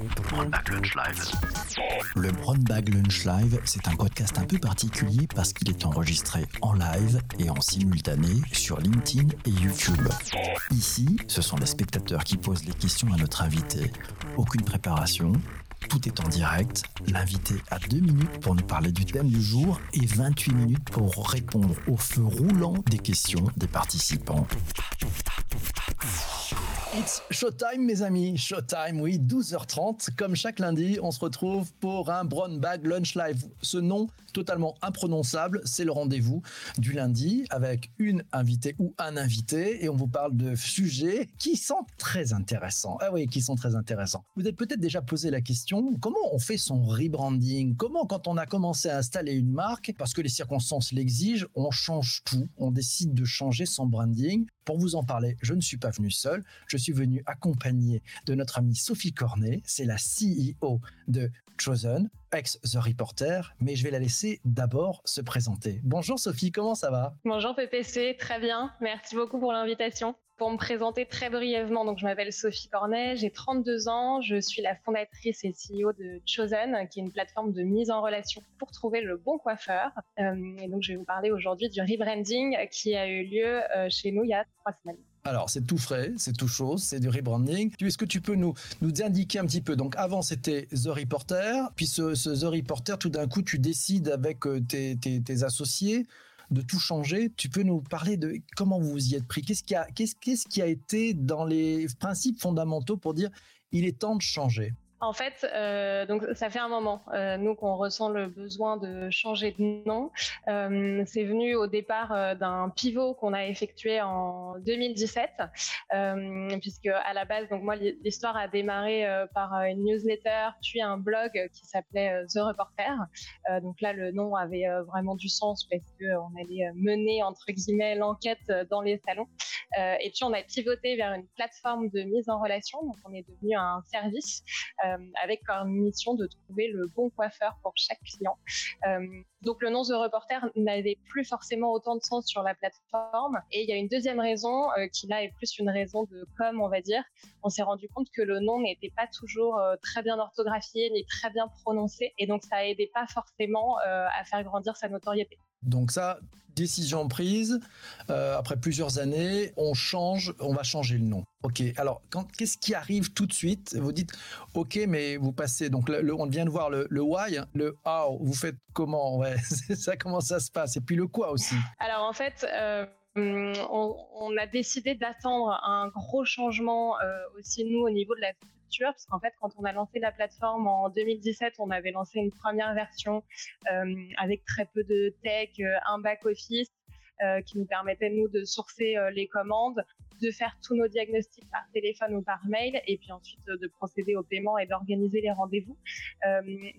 Lunch. Le Brown Bag Lunch Live, c'est un podcast un peu particulier parce qu'il est enregistré en live et en simultané sur LinkedIn et YouTube. Ici, ce sont les spectateurs qui posent les questions à notre invité. Aucune préparation, tout est en direct. L'invité a deux minutes pour nous parler du thème du jour et 28 minutes pour répondre au feu roulant des questions des participants. It's showtime, mes amis. Showtime, oui, 12h30. Comme chaque lundi, on se retrouve pour un Brown Bag Lunch Live. Ce nom totalement imprononçable, c'est le rendez-vous du lundi avec une invitée ou un invité et on vous parle de sujets qui sont très intéressants. Ah oui, qui sont très intéressants. Vous êtes peut-être déjà posé la question comment on fait son rebranding? Comment, quand on a commencé à installer une marque, parce que les circonstances l'exigent, on change tout, on décide de changer son branding? Pour vous en parler, je ne suis pas venu seul, je suis venu accompagné de notre amie Sophie Cornet, c'est la CEO de Chosen, ex The Reporter, mais je vais la laisser d'abord se présenter. Bonjour Sophie, comment ça va? Bonjour PPC, très bien, merci beaucoup pour l'invitation. Pour me présenter très brièvement, donc je m'appelle Sophie Cornet, j'ai 32 ans, je suis la fondatrice et CEO de Chosen, qui est une plateforme de mise en relation pour trouver le bon coiffeur. Euh, et donc je vais vous parler aujourd'hui du rebranding qui a eu lieu euh, chez nous il y a trois semaines. Alors, c'est tout frais, c'est tout chaud, c'est du rebranding. Est-ce que tu peux nous, nous indiquer un petit peu? Donc, avant, c'était The Reporter. Puis, ce, The Reporter, tout d'un coup, tu décides avec euh, tes, tes associés de tout changer. Tu peux nous parler de comment vous y êtes pris qu'est-ce qui a été dans les principes fondamentaux pour dire il est temps de changer? En fait, euh, donc ça fait un moment, euh, nous qu'on ressent le besoin de changer de nom. Euh, c'est venu au départ euh, d'un pivot qu'on a effectué en 2017, euh, puisque à la base, donc moi l'histoire a démarré euh, par une newsletter, puis un blog qui s'appelait The Reporter. donc là, le nom avait vraiment du sens parce que on allait mener entre guillemets l'enquête dans les salons. et puis on a pivoté vers une plateforme de mise en relation, donc on est devenu un service. Avec comme mission de trouver le bon coiffeur pour chaque client. Euh, donc le nom The Reporter n'avait plus forcément autant de sens sur la plateforme. Et il y a une deuxième raison euh, qui là est plus une raison de com, on va dire. On s'est rendu compte que le nom n'était pas toujours très bien orthographié ni très bien prononcé, et donc ça aidait pas forcément à faire grandir sa notoriété. Donc ça, décision prise, euh, après plusieurs années, on change, on va changer le nom. Ok, alors qu'est-ce qui arrive tout de suite? Vous dites, ok, mais vous passez, donc on vient de voir le why, le how, vous faites comment? Ça, comment ça se passe. Et puis le quoi aussi. Alors en fait, euh, on, a décidé d'attendre un gros changement euh, aussi nous au niveau de la parce qu'en fait, quand on a lancé la plateforme en 2017, on avait lancé une première version euh, avec très peu de tech, euh, un back-office. euh, qui nous permettait, nous, de sourcer les commandes, de faire tous nos diagnostics par téléphone ou par mail, et puis ensuite de procéder au paiement et d'organiser les rendez-vous.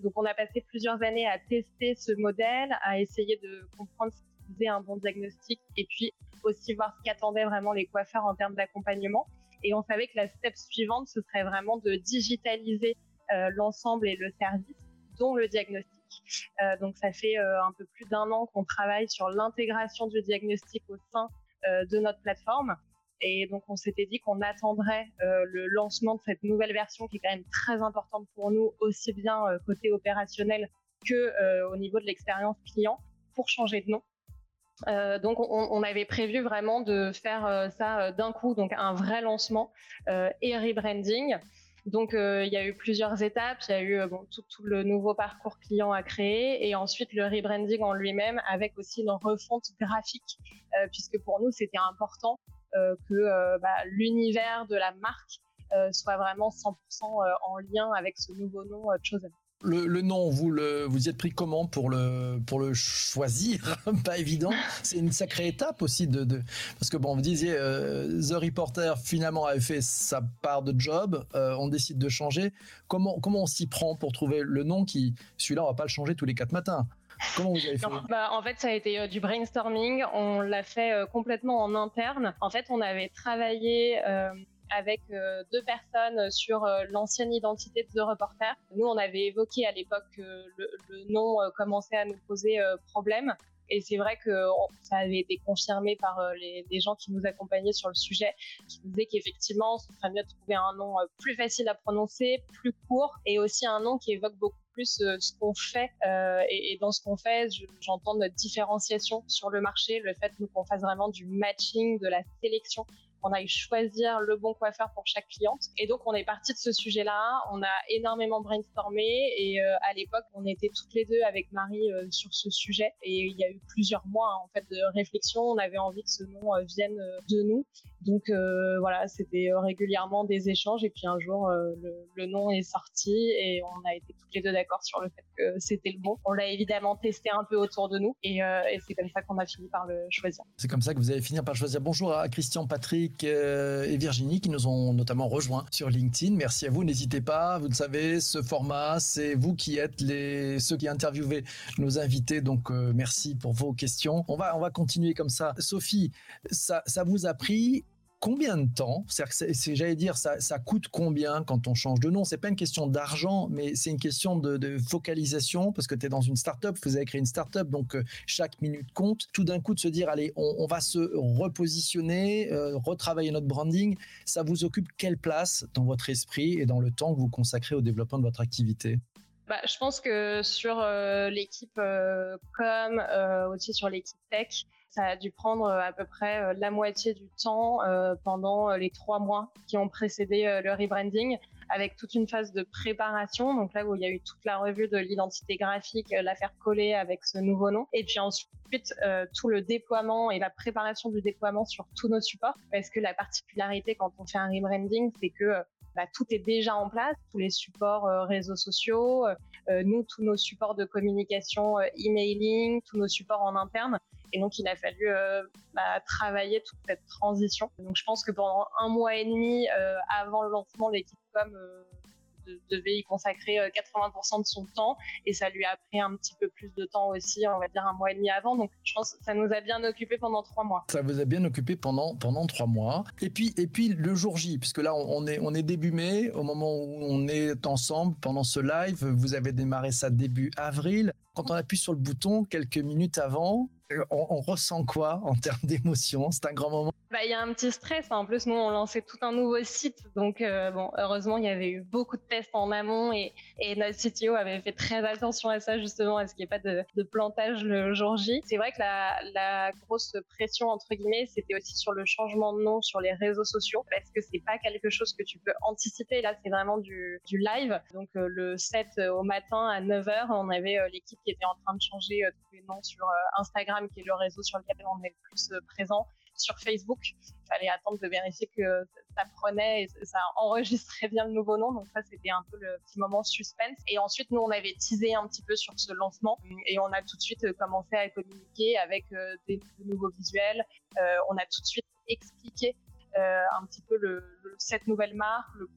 donc, on a passé plusieurs années à tester ce modèle, à essayer de comprendre ce qui faisait un bon diagnostic, et puis aussi voir ce qu'attendaient vraiment les coiffeurs en termes d'accompagnement. Et on savait que la step suivante, ce serait vraiment de digitaliser euh, l'ensemble et le service, dont le diagnostic. Euh, donc ça fait euh, un peu plus d'un an qu'on travaille sur l'intégration du diagnostic au sein de notre plateforme. Et donc, on s'était dit qu'on attendrait le lancement de cette nouvelle version qui est quand même très importante pour nous, aussi bien côté opérationnel que au niveau de l'expérience client, pour changer de nom. Euh, donc on, avait prévu vraiment de faire euh, ça euh, d'un coup, donc un vrai lancement et rebranding. Donc il y a eu plusieurs étapes, il y a eu tout, le nouveau parcours client à créer et ensuite le rebranding en lui-même avec aussi une refonte graphique, puisque pour nous c'était important que bah, l'univers de la marque soit vraiment 100% en lien avec ce nouveau nom Chosen. Le, nom, vous vous y êtes pris comment pour le, pour le choisir? Pas évident. C'est une sacrée étape aussi de, parce que bon, vous disiez euh, The Reporter finalement avait fait sa part de job. Euh, on décide de changer. Comment, comment on s'y prend pour trouver le nom qui, celui-là, on va pas le changer tous les quatre matins? Comment vous avez fait? Bah, En fait, ça a été euh, du brainstorming. On l'a fait complètement en interne. En fait, on avait travaillé avec euh, deux personnes sur euh, l'ancienne identité de The Reporter. Nous, on avait évoqué à l'époque que le, nom euh, commençait à nous poser problème. Et c'est vrai que ça avait été confirmé par les, gens qui nous accompagnaient sur le sujet, qui disaient qu'effectivement, ce serait mieux de trouver un nom plus facile à prononcer, plus court, et aussi un nom qui évoque beaucoup plus euh, ce qu'on fait. Euh, et, dans ce qu'on fait, j'entends notre différenciation sur le marché, le fait qu'on fasse vraiment du matching, de la sélection on aille choisir le bon coiffeur pour chaque cliente. Et donc, on est parti de ce sujet-là. On a énormément brainstormé et euh, à l'époque, on était toutes les deux avec Marie euh, sur ce sujet. Et il y a eu plusieurs mois hein, en fait de réflexion. On avait envie que ce nom euh, vienne de nous. Donc voilà, c'était régulièrement des échanges. Et puis un jour, le, nom est sorti et on a été toutes les deux d'accord sur le fait que c'était le bon. On l'a évidemment testé un peu autour de nous et, c'est comme ça qu'on a fini par le choisir. C'est comme ça que vous avez fini par le choisir. Bonjour à Christian Patrick euh, et Virginie qui nous ont notamment rejoints sur LinkedIn. Merci à vous. N'hésitez pas. Vous le savez, ce format, c'est vous qui êtes les ceux qui interviewez nos invités. Donc euh, merci pour vos questions. On va on va continuer comme ça. Sophie, ça vous a pris combien de temps C'est, j'allais dire, ça, coûte combien quand on change de nom? C'est pas une question d'argent, mais c'est une question de, focalisation parce que tu es dans une startup, vous avez créé une startup, donc euh, chaque minute compte. Tout d'un coup, de se dire, allez, on, va se repositionner, euh, retravailler notre branding, ça vous occupe quelle place dans votre esprit et dans le temps que vous consacrez au développement de votre activité? Bah, je pense que sur euh, l'équipe com, aussi sur l'équipe tech, ça a dû prendre euh, à peu près euh, la moitié du temps euh, pendant les trois mois qui ont précédé le rebranding avec toute une phase de préparation, donc là où il y a eu toute la revue de l'identité graphique, la faire coller avec ce nouveau nom, et puis ensuite tout le déploiement et la préparation du déploiement sur tous nos supports, parce que la particularité quand on fait un rebranding, c'est que bah, tout est déjà en place, tous les supports réseaux sociaux, nous, tous nos supports de communication, emailing, tous nos supports en interne, et donc, il a fallu euh, bah, travailler toute cette transition. Donc, je pense que pendant un mois et demi euh, avant le lancement, l'équipe com euh, devait y consacrer 80% de son temps et ça lui a pris un petit peu plus de temps aussi, on va dire un mois et demi avant. Donc je pense que ça nous a bien occupé pendant trois mois. Ça vous a bien occupé pendant pendant trois mois. Et puis et puis le jour J, puisque là on est on est début mai, au moment où on est ensemble pendant ce live, vous avez démarré ça début avril. Quand on appuie sur le bouton quelques minutes avant, on, ressent quoi en termes d'émotion? C'est un grand moment. Bah, il y a un petit stress. En plus, nous, on lançait tout un nouveau site. Donc, euh, bon, heureusement, il y avait eu beaucoup de tests en amont et, notre CTO avait fait très attention à ça, justement, à ce qu'il n'y ait pas de, plantage le jour J. C'est vrai que la, grosse pression, entre guillemets, c'était aussi sur le changement de nom sur les réseaux sociaux parce que c'est pas quelque chose que tu peux anticiper. Là, c'est vraiment du, live. Donc, euh, le 7 euh, au matin à 9h, on avait l'équipe qui était en train de changer tous les noms sur Instagram qui est le réseau sur lequel on est le plus euh, présent, sur Facebook. Il fallait attendre de vérifier que ça prenait et ça enregistrait bien le nouveau nom. Donc ça, c'était un peu le petit moment suspense. Et ensuite, nous, on avait teasé un petit peu sur ce lancement et on a tout de suite euh, commencé à communiquer avec euh, des, nouveaux visuels. on a tout de suite expliqué un petit peu cette nouvelle marque, le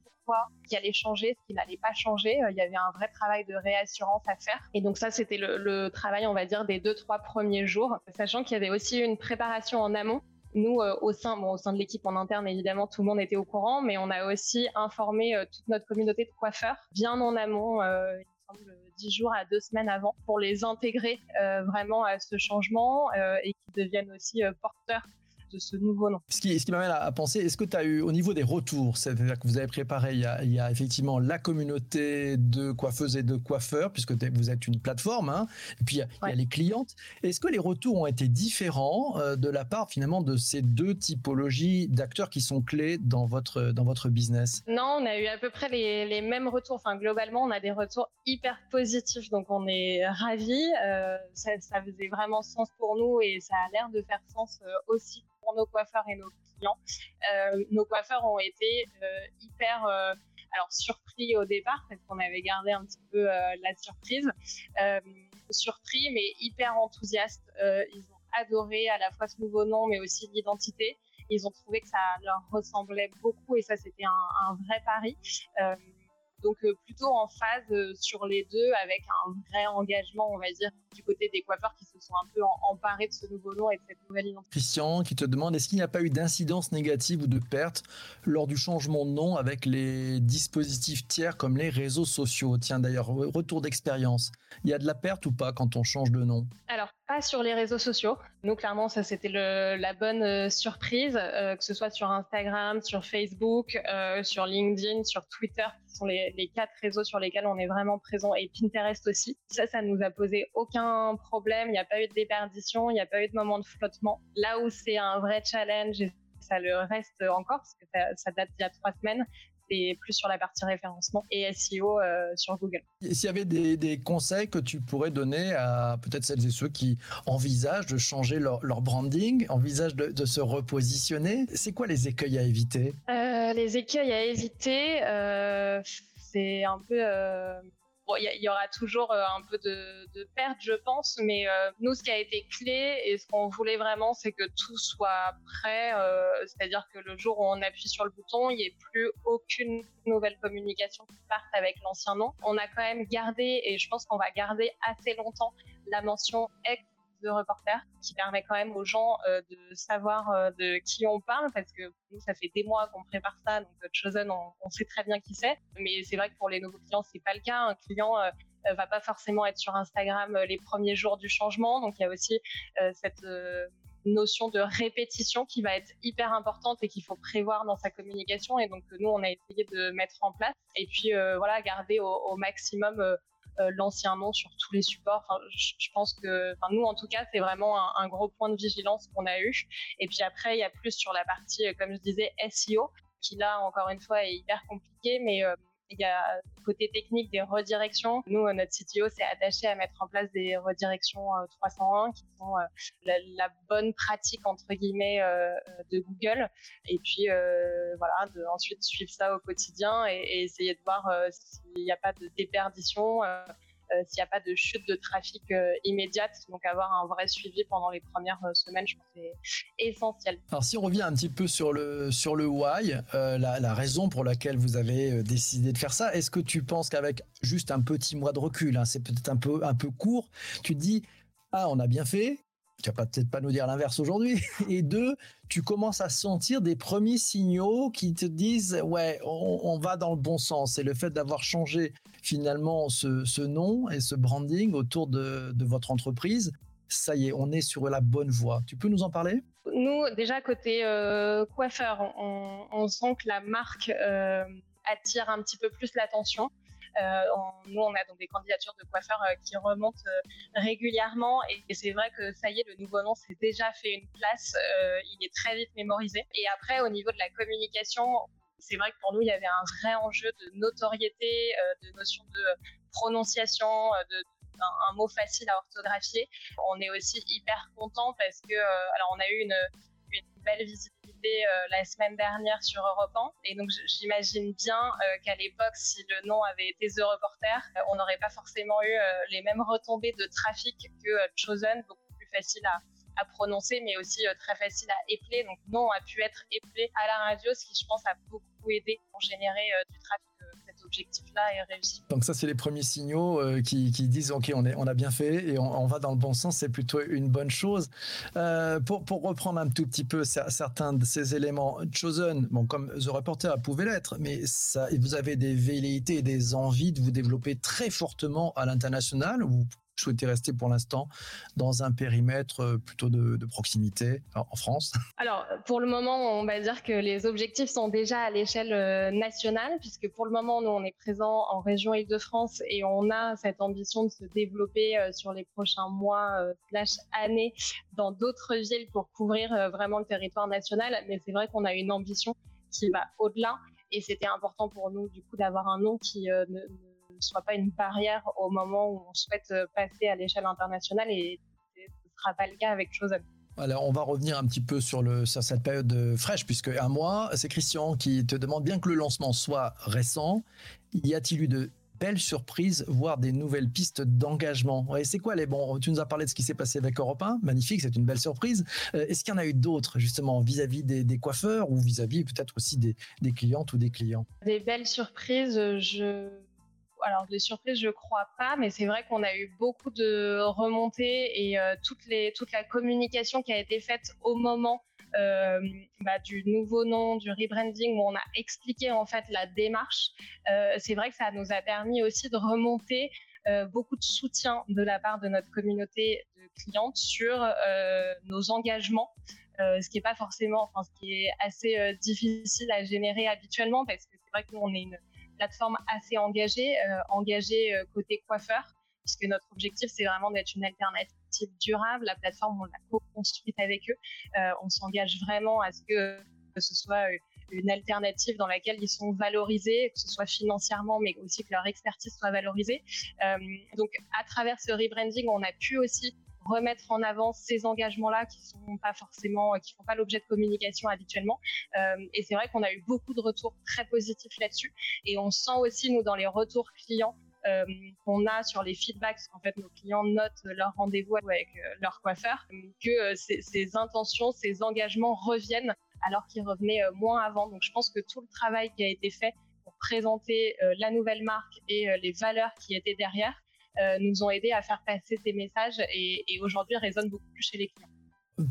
qui allait changer, ce qui n'allait pas changer. Euh, il y avait un vrai travail de réassurance à faire. Et donc ça, c'était le, travail, on va dire, des deux, trois premiers jours, sachant qu'il y avait aussi une préparation en amont nous, euh, au sein, au sein de l'équipe en interne, évidemment, tout le monde était au courant, mais on a aussi informé euh, toute notre communauté de coiffeurs bien en amont, il me semble dix jours à deux semaines avant, pour les intégrer vraiment à ce changement et qu'ils deviennent aussi porteurs de ce nouveau nom. Ce qui, ce qui m'amène à, penser, est-ce que tu as eu au niveau des retours, c'est-à-dire que vous avez préparé, il y, a, il y a, effectivement la communauté de coiffeuses et de coiffeurs, puisque vous êtes une plateforme, hein, et puis il y, a, les clientes. Est-ce que les retours ont été différents euh, de la part finalement de ces deux typologies d'acteurs qui sont clés dans votre, dans votre business? Non, on a eu à peu près les, les, mêmes retours. Enfin, globalement, on a des retours hyper positifs, donc on est ravis. Euh, ça, ça, faisait vraiment sens pour nous et ça a l'air de faire sens euh, nos coiffeurs et nos clients. Euh, nos coiffeurs ont été euh, hyper euh, alors surpris au départ parce qu'on avait gardé un petit peu la surprise, surpris mais hyper enthousiastes. ils ont adoré à la fois ce nouveau nom mais aussi l'identité. Ils ont trouvé que ça leur ressemblait beaucoup et ça c'était un, vrai pari. Donc plutôt en phase sur les deux avec un vrai engagement, on va dire, du côté des coiffeurs qui se sont un peu emparés de ce nouveau nom et de cette nouvelle identité. Christian qui te demande est-ce qu'il n'y a pas eu d'incidence négative ou de perte lors du changement de nom avec les dispositifs tiers comme les réseaux sociaux? Tiens d'ailleurs, retour d'expérience. Il y a de la perte ou pas quand on change de nom? Alors pas sur les réseaux sociaux. Nous, clairement, ça c'était la bonne euh, surprise, euh, que ce soit sur Instagram, sur Facebook, euh, sur LinkedIn, sur Twitter, qui sont les, les, quatre réseaux sur lesquels on est vraiment présent, et Pinterest aussi. Ça, ça nous a posé aucun problème. Il n'y a pas eu de déperdition, il n'y a pas eu de moment de flottement. Là où c'est un vrai challenge, et ça le reste encore, parce que ça, ça date d'il y a trois semaines, c'est plus sur la partie référencement et SEO euh, sur Google. S'il y avait des, conseils que tu pourrais donner à peut-être celles et ceux qui envisagent de changer leur, branding, envisagent de, se repositionner, c'est quoi les écueils à éviter? Euh, Les écueils à éviter, euh, c'est un peu il y, aura toujours euh, un peu de, de perte, je pense, mais euh, nous, ce qui a été clé et ce qu'on voulait vraiment, c'est que tout soit prêt, euh, c'est-à-dire que le jour où on appuie sur le bouton, il n'y ait plus aucune nouvelle communication qui parte avec l'ancien nom. On a quand même gardé, et je pense qu'on va garder assez longtemps, la mention ex reporter qui permet quand même aux gens euh, de savoir euh, de qui on parle parce que nous ça fait des mois qu'on prépare ça donc Chosen on, sait très bien qui c'est. Mais c'est vrai que pour les nouveaux clients c'est pas le cas. Un client euh, va pas forcément être sur Instagram les premiers jours du changement. Donc il y a aussi cette notion de répétition qui va être hyper importante et qu'il faut prévoir dans sa communication. Et donc nous on a essayé de mettre en place. Et puis voilà garder au, maximum l'ancien nom sur tous les supports. Je, pense que, nous en tout cas, c'est vraiment un, gros point de vigilance qu'on a eu. Et puis après, il y a plus sur la partie, euh, comme je disais, SEO, qui là encore une fois est hyper compliqué, mais euh, il y a côté technique des redirections. Nous, euh, notre CTO s'est attaché à mettre en place des redirections 301 euh, qui sont euh, la, bonne pratique entre guillemets de Google. Et puis voilà, de ensuite suivre ça au quotidien et, et essayer de voir s'il n'y a pas de déperdition. Euh, s'il n'y a pas de chute de trafic euh, immédiate. Donc avoir un vrai suivi pendant les premières euh, semaines, je pense c'est essentiel. Alors si on revient un petit peu sur le sur le why, la, raison pour laquelle vous avez décidé de faire ça, est-ce que tu penses qu'avec juste un petit mois de recul, hein, c'est peut-être un peu un peu court, tu te dis ah on a bien fait, tu vas peut-être pas nous dire l'inverse aujourd'hui. Et deux, tu commences à sentir des premiers signaux qui te disent ouais, on, va dans le bon sens. Et le fait d'avoir changé finalement ce, nom et ce branding autour de, votre entreprise, ça y est, on est sur la bonne voie. Tu peux nous en parler? Nous, déjà côté euh, coiffeur, on, sent que la marque euh, attire un petit peu plus l'attention. Euh, nous, on a donc des candidatures de coiffeurs euh, qui remontent euh, régulièrement et, c'est vrai que ça y est, le nouveau nom s'est déjà fait une place. il est très vite mémorisé. Et après, au niveau de la communication, c'est vrai que pour nous, il y avait un vrai enjeu de notoriété, de notion de prononciation, de, un, mot facile à orthographier. On est aussi hyper content parce que, alors, on a eu une, belle visibilité euh, la semaine dernière sur Europe 1. Et donc, j'imagine bien euh, qu'à l'époque, si le nom avait été The Reporter, euh, on n'aurait pas forcément eu les mêmes retombées de trafic que Chosen, beaucoup plus facile à, prononcer, mais aussi très facile à épeler. Donc, non a pu être éplé à la radio, ce qui, je pense, a beaucoup aidé pour générer du trafic objectif-là est réussi. Donc ça, c'est les premiers signaux euh, qui, disent, OK, on, a bien fait et on, va dans le bon sens, c'est plutôt une bonne chose. Euh, pour, reprendre un tout petit peu certains de ces éléments, Chosen, bon, comme The Reporter pouvait l'être, mais vous avez des velléités et des envies de vous développer très fortement à l'international souhaitez rester pour l'instant dans un périmètre euh, plutôt de, proximité en France Alors, pour le moment, on va dire que les objectifs sont déjà à l'échelle euh, nationale, puisque pour le moment, nous, on est présent en région Île-de-France et on a cette ambition de se développer euh, sur les prochains mois slash années dans d'autres villes pour couvrir vraiment le territoire national. Mais c'est vrai qu'on a une ambition qui va au-delà et c'était important pour nous, du coup, d'avoir un nom qui ne ne soit pas une barrière au moment où on souhaite euh, passer à l'échelle internationale et ce ne sera pas le cas avec Chosen. Alors, on va revenir un petit peu sur, le, sur cette période fraîche, puisque un mois, c'est Christian qui te demande bien que le lancement soit récent. Y a-t-il eu de belles surprises, voire des nouvelles pistes d'engagement? Et c'est quoi les bons? Tu nous as parlé de ce qui s'est passé avec Europe 1, magnifique, c'est une belle surprise. Euh, est-ce qu'il y en a eu d'autres, justement, vis-à-vis des, coiffeurs ou vis-à-vis peut-être aussi des, des clientes ou des clients? Des belles surprises, je alors des surprises, je crois pas, mais c'est vrai qu'on a eu beaucoup de remontées et euh, toute, les, la communication qui a été faite au moment euh, bah, du nouveau nom, du rebranding, où on a expliqué en fait la démarche. Euh, c'est vrai que ça nous a permis aussi de remonter beaucoup de soutien de la part de notre communauté de clientes sur nos engagements ce qui est pas forcément, enfin, ce qui est assez difficile à générer habituellement parce que c'est vrai que nous, on est une plateforme assez engagée, euh, engagée côté coiffeur, puisque notre objectif, c'est vraiment d'être une alternative durable. La plateforme, on l'a co-construite avec eux. on s'engage vraiment à ce que, ce soit une alternative dans laquelle ils sont valorisés, que ce soit financièrement, mais aussi que leur expertise soit valorisée. Euh, donc, à travers ce rebranding, on a pu aussi remettre en avant ces engagements-là qui sont pas forcément, qui font pas l'objet de communication habituellement. Euh, et c'est vrai qu'on a eu beaucoup de retours très positifs là-dessus. Et on sent aussi, nous, dans les retours clients, euh, qu'on a sur les feedbacks, qu'en fait nos clients notent leur rendez-vous avec euh, leur coiffeur, que ces, intentions, ces engagements reviennent alors qu'ils revenaient moins avant. Donc je pense que tout le travail qui a été fait pour présenter la nouvelle marque et les valeurs qui étaient derrière nous ont aidé à faire passer ces messages et, aujourd'hui résonnent beaucoup plus chez les clients.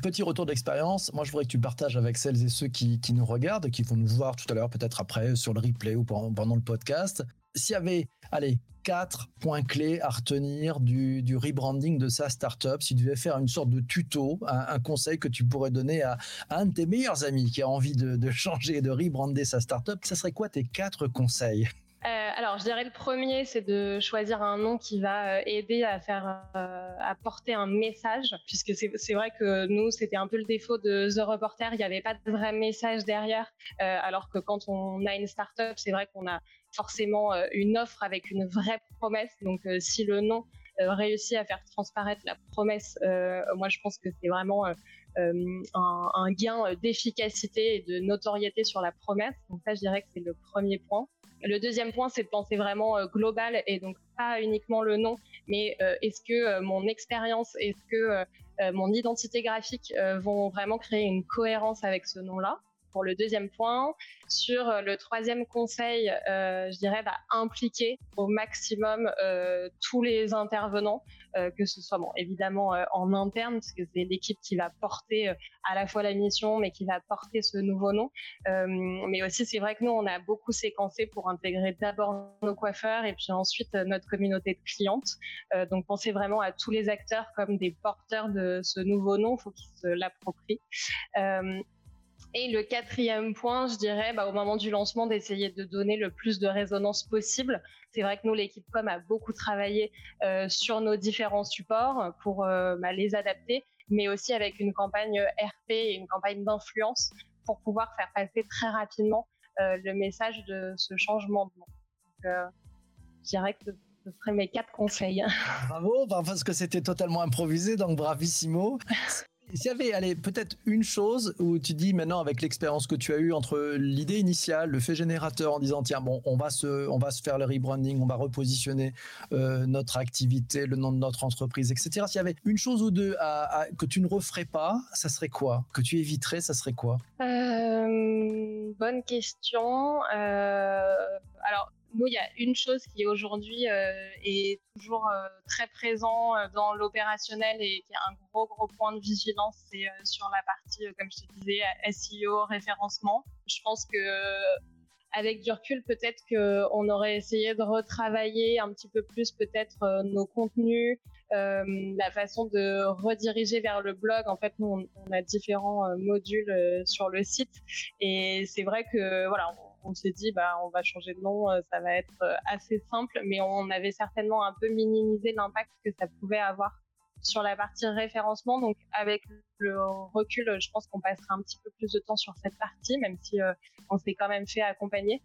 Petit retour d'expérience, moi je voudrais que tu partages avec celles et ceux qui, nous regardent, qui vont nous voir tout à l'heure, peut-être après sur le replay ou pendant, le podcast. S'il y avait, allez, quatre points clés à retenir du, rebranding de sa startup, si tu devais faire une sorte de tuto, un, conseil que tu pourrais donner à, un de tes meilleurs amis qui a envie de, de changer et de rebrander sa startup, ce serait quoi tes quatre conseils? Euh, alors, je dirais le premier, c'est de choisir un nom qui va euh, aider à faire euh, à porter un message, puisque c'est vrai que nous, c'était un peu le défaut de The Reporter, il n'y avait pas de vrai message derrière, alors que quand on a une startup, c'est vrai qu'on a forcément une offre avec une vraie promesse. Donc, si le nom réussit à faire transparaître la promesse, moi, je pense que c'est vraiment un, un, gain d'efficacité et de notoriété sur la promesse. Donc ça, je dirais que c'est le premier point. Le deuxième point, c'est de penser vraiment euh, global et donc pas uniquement le nom, mais euh, est-ce que euh, mon expérience, est-ce que mon identité graphique vont vraiment créer une cohérence avec ce nom-là? Pour le deuxième point. Sur euh, le troisième conseil, euh, je dirais bah, impliquer au maximum euh, tous les intervenants, que ce soit bon, évidemment en interne, parce que c'est l'équipe qui va porter à la fois la mission, mais qui va porter ce nouveau nom. mais aussi, c'est vrai que nous, on a beaucoup séquencé pour intégrer d'abord nos coiffeurs et puis ensuite notre communauté de clientes. donc, pensez vraiment à tous les acteurs comme des porteurs de ce nouveau nom, il faut qu'ils se l'approprient. Et le quatrième point, je dirais, bah, au moment du lancement, d'essayer de donner le plus de résonance possible. C'est vrai que nous, l'équipe com a beaucoup travaillé euh, sur nos différents supports pour euh, bah, les adapter, mais aussi avec une campagne RP et une campagne d'influence pour pouvoir faire passer très rapidement euh, le message de ce changement. Donc, je dirais que ce seraient mes quatre conseils. Bravo, parce que c'était totalement improvisé, donc bravissimo. S'il y avait, allez, peut-être une chose où tu dis maintenant avec l'expérience que tu as eue entre l'idée initiale, le fait générateur en disant tiens bon on va se, on va se faire le rebranding, on va repositionner euh, notre activité, le nom de notre entreprise, etc. S'il y avait une chose ou deux que tu ne referais pas, ça serait quoi? Que tu éviterais, ça serait quoi? Euh, Bonne question. Euh, nous, il y a une chose qui aujourd'hui euh, est toujours euh, très présent euh, dans l'opérationnel et qui est un gros gros point de vigilance, c'est sur la partie, comme je te disais, SEO, référencement. Je pense que avec du recul, peut-être qu'on aurait essayé de retravailler un petit peu plus peut-être nos contenus, la façon de rediriger vers le blog. En fait, nous, on, a différents modules sur le site et c'est vrai que voilà, s'est dit bah on va changer de nom, euh, ça va être euh, assez simple, mais on avait certainement un peu minimisé l'impact que ça pouvait avoir sur la partie référencement. Donc avec le recul, je pense qu'on passera un petit peu plus de temps sur cette partie, même si euh, on s'est quand même fait accompagner.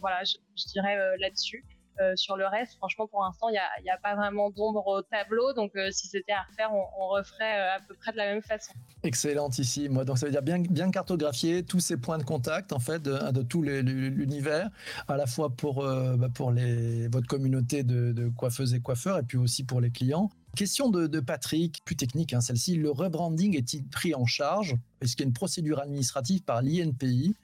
voilà, je dirais là-dessus. Euh, sur le reste, franchement, pour l'instant, il n'y a, pas vraiment d'ombre au tableau. Donc, euh, si c'était à refaire, on, referait euh, à peu près de la même façon. Excellentissime. Donc ça veut dire bien, cartographier tous ces points de contact, en fait, de, de tout l'univers, à la fois pour, bah, pour les, votre communauté de, coiffeuses et coiffeurs, et puis aussi pour les clients. Question de, Patrick, plus technique, hein, celle-ci. Le rebranding est-il pris en charge? Est-ce qu'il y a une procédure administrative par l'INPI?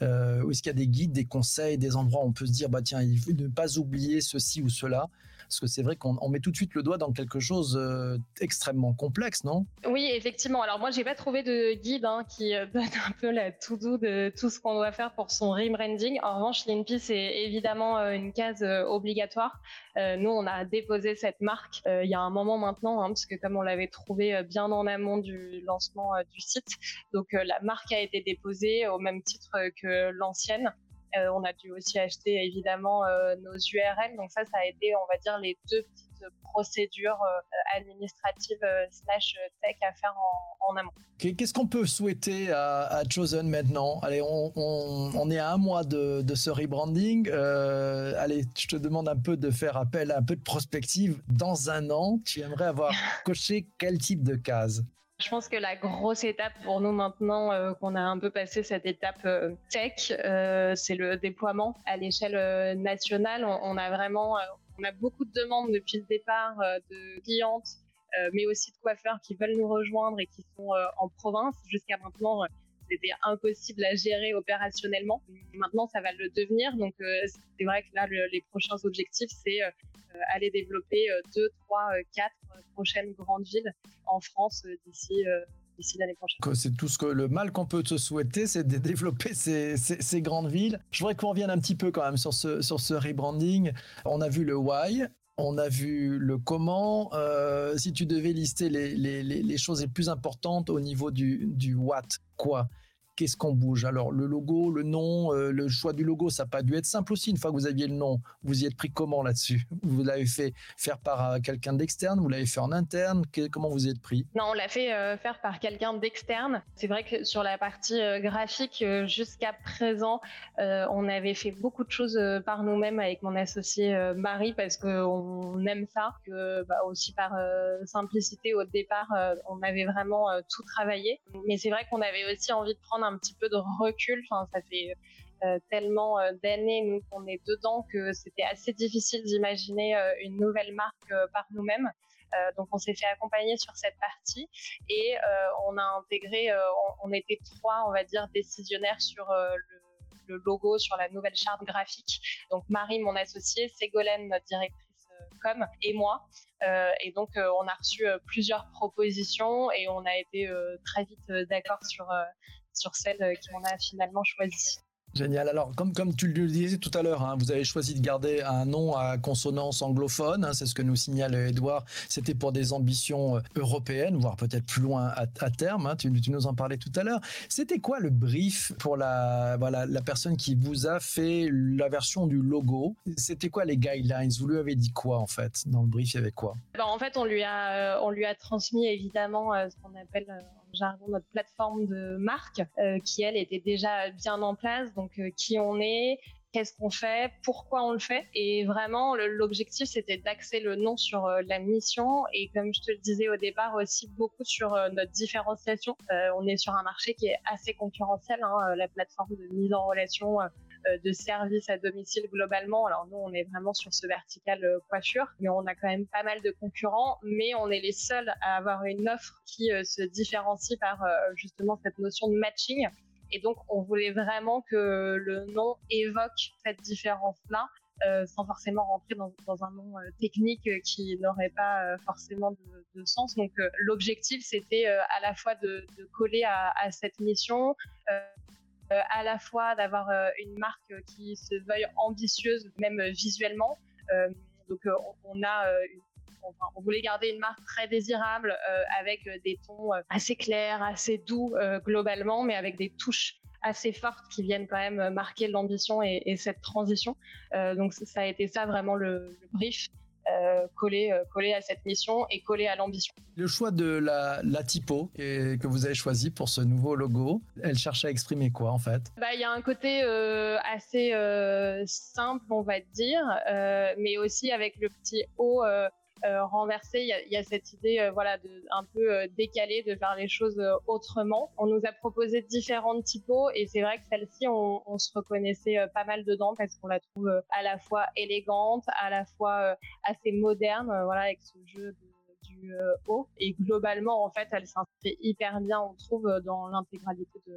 Est-ce qu'il y a des guides, des conseils, des endroits où on peut se dire, bah tiens, il faut ne pas oublier ceci ou cela? Parce que c'est vrai qu'on met tout de suite le doigt dans quelque chose euh, extrêmement complexe, non? Oui, effectivement. Alors moi, j'ai pas trouvé de guide hein, qui euh, donne un peu la to-do de tout ce qu'on doit faire pour son rebranding. En revanche, l'INPI, c'est évidemment euh, une case obligatoire. nous, on a déposé cette marque il y a un moment maintenant, hein, parce que comme on l'avait trouvé bien en amont du lancement du site, donc la marque a été déposée au même titre que l'ancienne. Euh, on a dû aussi acheter évidemment euh, nos URL. Donc ça, ça a été, on va dire, les deux petites procédures euh, administratives slash tech à faire en, amont. Qu'est-ce qu'on peut souhaiter à, Chosen maintenant? Allez, on, est à un mois de, ce rebranding. allez, je te demande un peu de faire appel à un peu de prospective. Dans un an, tu aimerais avoir coché quel type de case? Je pense que la grosse étape pour nous maintenant, euh, qu'on a un peu passé cette étape euh, tech, euh, c'est le déploiement à l'échelle nationale. On, a vraiment, on a beaucoup de demandes depuis le départ de clientes, mais aussi de coiffeurs qui veulent nous rejoindre et qui sont en province. Jusqu'à maintenant, c'était impossible à gérer opérationnellement. Maintenant, ça va le devenir. Donc, c'est vrai que là, les prochains objectifs, c'est aller développer deux, trois, quatre prochaines grandes villes en France euh, d'ici euh, d'ici l'année prochaine. C'est tout ce que le mal qu'on peut te souhaiter, c'est de développer ces, ces, grandes villes. Je voudrais qu'on revienne un petit peu quand même sur ce, sur ce rebranding. On a vu le why. On a vu le comment. Euh, si tu devais lister les, choses les plus importantes au niveau du what, quoi qu'est-ce qu'on bouge Alors, le logo, le nom, euh, le choix du logo, ça n'a pas dû être simple aussi. Une fois que vous aviez le nom, vous y êtes pris comment là-dessus Vous l'avez fait faire par euh, quelqu'un d'externe Vous l'avez fait en interne Comment vous y êtes pris Non, on l'a fait euh, faire par quelqu'un d'externe. C'est vrai que sur la partie graphique, jusqu'à présent, on avait fait beaucoup de choses par nous-mêmes avec mon associé Marie parce qu'on aime ça. Bah, aussi par simplicité, au départ, on avait vraiment tout travaillé. Mais c'est vrai qu'on avait aussi envie de prendre un petit peu de recul. Enfin, ça fait euh, tellement euh, d'années nous qu'on est dedans que c'était assez difficile d'imaginer euh, une nouvelle marque par nous-mêmes. donc on s'est fait accompagner sur cette partie et on a intégré, on, était trois, on va dire, décisionnaires sur le, logo, sur la nouvelle charte graphique. Donc Marie, mon associée, Ségolène, notre directrice et moi. et donc on a reçu plusieurs propositions et on a été très vite d'accord sur sur celle euh, qu'on a finalement choisie. Génial. Alors, comme, comme tu le disais tout à l'heure, hein, vous avez choisi de garder un nom à consonance anglophone. Hein, c'est ce que nous signale Edouard. C'était pour des ambitions euh, européennes, voire peut-être plus loin à, terme. Hein, tu, nous en parlais tout à l'heure. C'était quoi le brief pour la, la personne qui vous a fait la version du logo? C'était quoi les guidelines? Vous lui avez dit quoi en fait? Dans le brief, il y avait quoi? Ben, En fait, on lui a, euh, on lui a transmis évidemment ce qu'on appelle jargon, notre plateforme de marque, euh, qui elle était déjà bien en place. Donc euh, qui on est, qu'est-ce qu'on fait, pourquoi on le fait. Et vraiment, l'objectif, c'était d'axer le nom sur euh, la mission et comme je te le disais au départ, aussi beaucoup sur notre différenciation. on est sur un marché qui est assez concurrentiel, hein, la plateforme de mise en relation de services à domicile globalement. Alors nous, on est vraiment sur ce vertical euh, coiffure, mais on a quand même pas mal de concurrents, mais on est les seuls à avoir une offre qui euh, se différencie par justement cette notion de matching. Et donc, on voulait vraiment que le nom évoque cette différence-là. sans forcément rentrer dans, un nom technique qui n'aurait pas forcément de, sens. Donc l'objectif, c'était à la fois de, coller à, cette mission, euh, à la fois d'avoir euh, une marque qui se veuille ambitieuse, même visuellement. Euh, donc on, a on voulait garder une marque très désirable avec des tons assez clairs, assez doux globalement, mais avec des touches assez fortes qui viennent quand même marquer l'ambition et, cette transition. donc ça a été ça vraiment le brief. Euh, coller, euh, coller à cette mission et coller à l'ambition. Le choix de la, la typo que vous avez choisi pour ce nouveau logo, elle cherche à exprimer quoi en fait? Bah, Il y a un côté euh, assez simple, on va dire, mais aussi avec le petit O euh, renversé. Il y, a, cette idée, euh, voilà, de un peu euh, décalée de faire les choses autrement. On nous a proposé différentes typos et c'est vrai que celle-ci, on, se reconnaissait pas mal dedans parce qu'on la trouve à la fois élégante, à la fois assez moderne, voilà, avec ce jeu du haut. Et globalement, en fait, elle s'inscrit hyper bien, on trouve, dans l'intégralité de,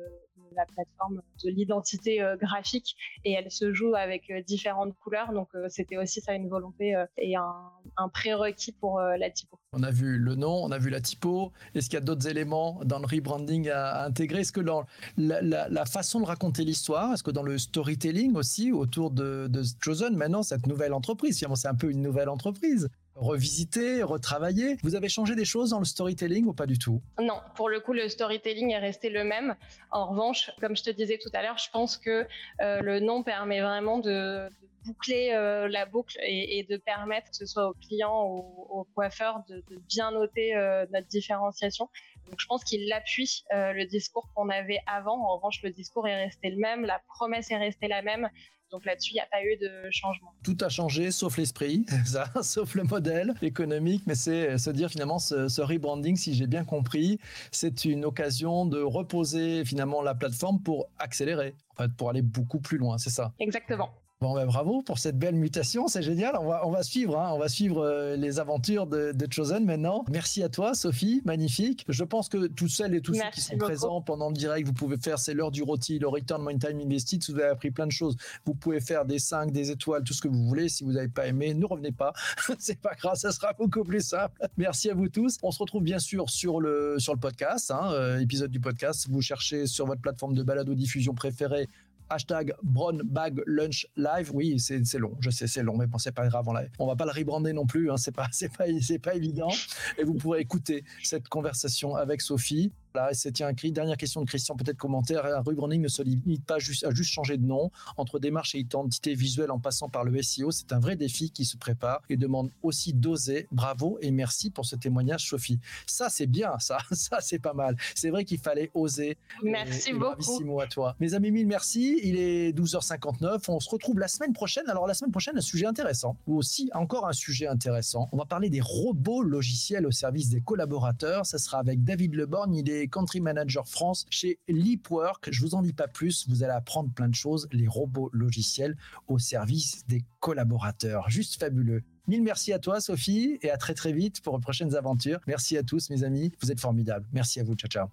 la plateforme de l'identité graphique. Et elle se joue avec différentes couleurs. Donc, c'était aussi ça une volonté et un, un prérequis pour la typo. On a vu le nom, on a vu la typo. Est-ce qu'il y a d'autres éléments dans le rebranding à, intégrer? Est-ce que dans la, façon de raconter l'histoire, est-ce que dans le storytelling aussi autour de, de Chosen, maintenant cette nouvelle entreprise, finalement c'est un peu une nouvelle entreprise, revisiter, retravailler. Vous avez changé des choses dans le storytelling ou pas du tout? Non, pour le coup, le storytelling est resté le même. En revanche, comme je te disais tout à l'heure, je pense que euh, le nom permet vraiment de, boucler euh, la boucle et, de permettre que ce soit aux clients ou aux coiffeurs de, bien noter euh, notre différenciation. Donc je pense qu'il appuie le discours qu'on avait avant. En revanche, le discours est resté le même, la promesse est restée la même. Donc là-dessus, il n'y a pas eu de changement. Tout a changé, sauf l'esprit, ça, sauf le modèle économique, mais c'est se dire finalement ce, rebranding, si j'ai bien compris, c'est une occasion de reposer finalement la plateforme pour accélérer, en fait, pour aller beaucoup plus loin, c'est ça? Exactement. Bon, ben, bravo pour cette belle mutation, c'est génial. On va, on va suivre, hein. on va suivre euh, les aventures de, de, Chosen maintenant. Merci à toi, Sophie, magnifique. Je pense que tous celles et tous ceux qui sont présents pendant le direct, vous pouvez faire, c'est l'heure du rôti, le return on time invested. Vous avez appris plein de choses, vous pouvez faire des 5, des étoiles, tout ce que vous voulez. Si vous n'avez pas aimé, ne revenez pas. c'est pas grave, ça sera beaucoup plus simple. Merci à vous tous. On se retrouve bien sûr sur le, sur le podcast, hein, euh, épisode du podcast. Vous cherchez sur votre plateforme de balado diffusion préférée hashtag Brown Bag Lunch Live. Oui, c'est long, je sais, c'est long, mais bon, c'est pas grave. On, va pas le rebrander non plus, hein, c'est pas, pas, pas évident. Et vous pourrez écouter cette conversation avec Sophie. Là, c'est tiens, dernière question de Christian, peut-être commentaire. Un rebranding ne se limite pas juste à juste changer de nom. Entre démarche et identité visuelle en passant par le SEO, c'est un vrai défi qui se prépare et demande aussi d'oser. Bravo et merci pour ce témoignage, Sophie. Ça, c'est bien, ça. Ça, c'est pas mal. C'est vrai qu'il fallait oser. Merci beaucoup. à toi. Mes amis, mille merci. Il est 12h59. On se retrouve la semaine prochaine. Alors, la semaine prochaine, un sujet intéressant. Ou aussi, encore un sujet intéressant. On va parler des robots logiciels au service des collaborateurs. Ça sera avec David Leborgne. Il est Country Manager France chez Leapwork. Je vous en dis pas plus, vous allez apprendre plein de choses, les robots logiciels au service des collaborateurs. Juste fabuleux. Mille merci à toi, Sophie, et à très très vite pour de prochaines aventures. Merci à tous, mes amis. Vous êtes formidables. Merci à vous. Ciao, ciao.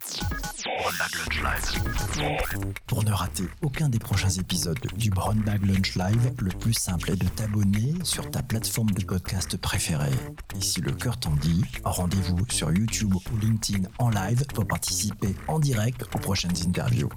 Pour ne rater aucun des prochains épisodes du Brown Bag Lunch Live, le plus simple est de t'abonner sur ta plateforme de podcast préférée. Et si le cœur t'en dit, rendez-vous sur YouTube ou LinkedIn en live pour participer en direct aux prochaines interviews.